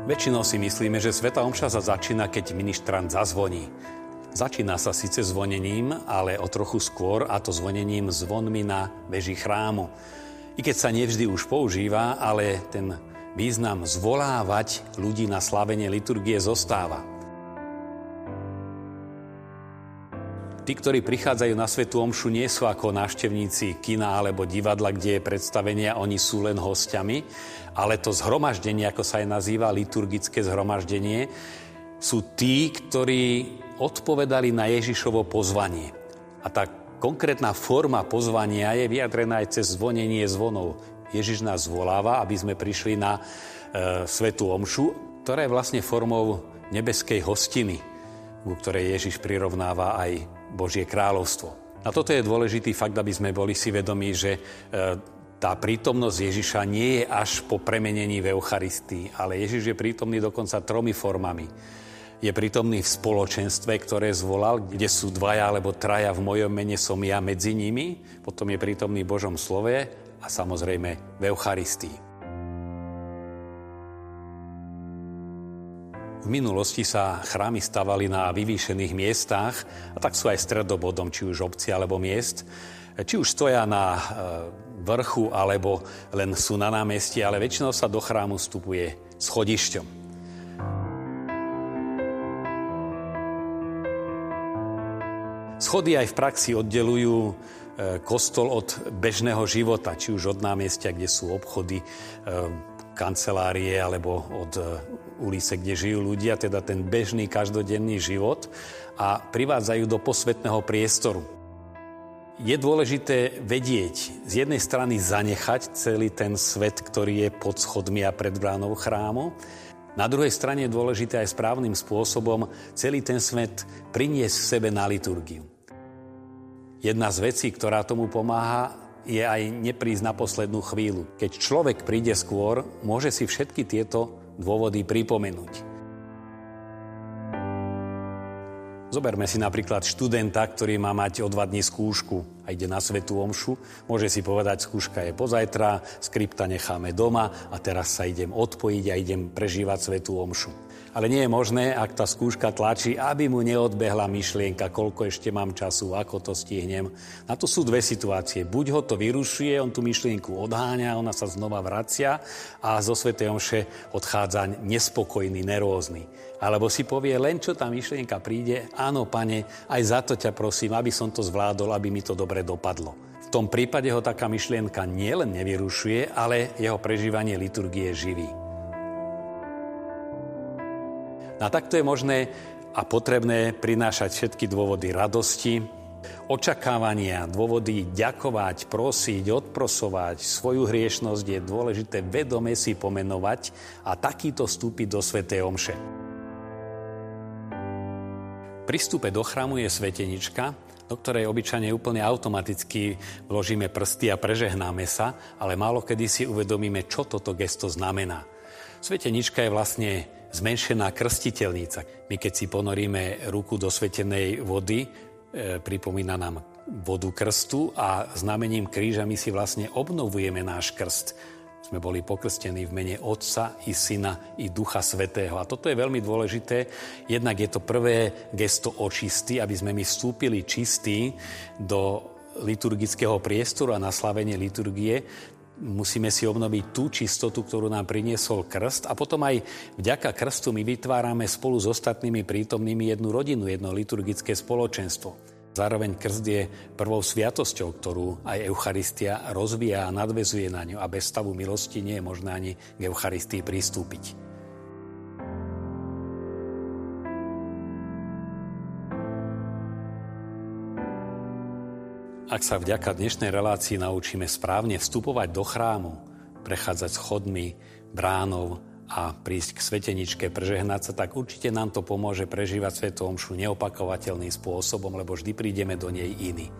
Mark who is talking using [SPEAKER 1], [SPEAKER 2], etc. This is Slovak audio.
[SPEAKER 1] Väčšinou si myslíme, že Sveta Omša sa začína, keď ministrant zazvoní. Začína sa síce zvonením, ale o trochu skôr, a to zvonením zvonmi na veži chrámu. I keď sa nevždy už používa, ale ten význam zvolávať ľudí na slavenie liturgie zostáva. Tí, ktorí prichádzajú na Svetu Omšu, nie sú ako návštevníci kina alebo divadla, kde je predstavenie a oni sú len hostiami, ale to zhromaždenie, ako sa aj nazýva, liturgické zhromaždenie, sú tí, ktorí odpovedali na Ježišovo pozvanie. A tá konkrétna forma pozvania je vyjadrená aj cez zvonenie zvonov. Ježiš nás zvoláva, aby sme prišli na e, Svetu Omšu, ktorá je vlastne formou nebeskej hostiny, ku ktorej Ježiš prirovnáva aj Božie kráľovstvo. A toto je dôležitý fakt, aby sme boli si vedomí, že e, tá prítomnosť Ježiša nie je až po premenení v Eucharistii, ale Ježiš je prítomný dokonca tromi formami. Je prítomný v spoločenstve, ktoré zvolal, kde sú dvaja alebo traja v mojom mene som ja medzi nimi, potom je prítomný v Božom slove a samozrejme v Eucharistii. V minulosti sa chrámy stavali na vyvýšených miestach a tak sú aj stredobodom či už obci alebo miest. Či už stoja na e, vrchu alebo len sú na námestí, ale väčšinou sa do chrámu vstupuje schodišťom. Schody aj v praxi oddelujú e, kostol od bežného života, či už od námestia, kde sú obchody, e, kancelárie alebo od e, ulice, kde žijú ľudia, teda ten bežný každodenný život a privádzajú do posvetného priestoru je dôležité vedieť, z jednej strany zanechať celý ten svet, ktorý je pod schodmi a pred bránou chrámu, na druhej strane je dôležité aj správnym spôsobom celý ten svet priniesť v sebe na liturgiu. Jedna z vecí, ktorá tomu pomáha, je aj neprísť na poslednú chvíľu. Keď človek príde skôr, môže si všetky tieto dôvody pripomenúť. Zoberme si napríklad študenta, ktorý má mať o dva dní skúšku a ide na svetú omšu. Môže si povedať, skúška je pozajtra, skripta necháme doma a teraz sa idem odpojiť a idem prežívať svetú omšu. Ale nie je možné, ak tá skúška tlačí, aby mu neodbehla myšlienka, koľko ešte mám času, ako to stihnem. Na to sú dve situácie. Buď ho to vyrušuje, on tú myšlienku odháňa, ona sa znova vracia a zo Svetej Omše odchádza nespokojný, nerózny. Alebo si povie, len čo tá myšlienka príde, áno, pane, aj za to ťa prosím, aby som to zvládol, aby mi to dobre dopadlo. V tom prípade ho taká myšlienka nielen nevyrušuje, ale jeho prežívanie liturgie živí. A takto je možné a potrebné prinášať všetky dôvody radosti, očakávania, dôvody ďakovať, prosiť, odprosovať. Svoju hriešnosť je dôležité vedome si pomenovať a takýto vstúpiť do Svetej Omše. Pri vstupe do chrámu je svetenička, do ktorej obyčajne úplne automaticky vložíme prsty a prežehnáme sa, ale málo kedy si uvedomíme, čo toto gesto znamená. Svetenička je vlastne zmenšená krstiteľnica. My keď si ponoríme ruku do svetenej vody, e, pripomína nám vodu krstu a znamením kríža my si vlastne obnovujeme náš krst. Sme boli pokrstení v mene Otca i Syna i Ducha Svetého. A toto je veľmi dôležité. Jednak je to prvé gesto očisty, aby sme my vstúpili čistí do liturgického priestoru a na slavenie liturgie musíme si obnoviť tú čistotu, ktorú nám priniesol krst a potom aj vďaka krstu my vytvárame spolu s ostatnými prítomnými jednu rodinu, jedno liturgické spoločenstvo. Zároveň krst je prvou sviatosťou, ktorú aj Eucharistia rozvíja a nadvezuje na ňu a bez stavu milosti nie je možné ani k Eucharistii pristúpiť. Ak sa vďaka dnešnej relácii naučíme správne vstupovať do chrámu, prechádzať schodmi, bránov a prísť k sveteničke, prežehnať sa, tak určite nám to pomôže prežívať Svetu Omšu neopakovateľným spôsobom, lebo vždy prídeme do nej iný.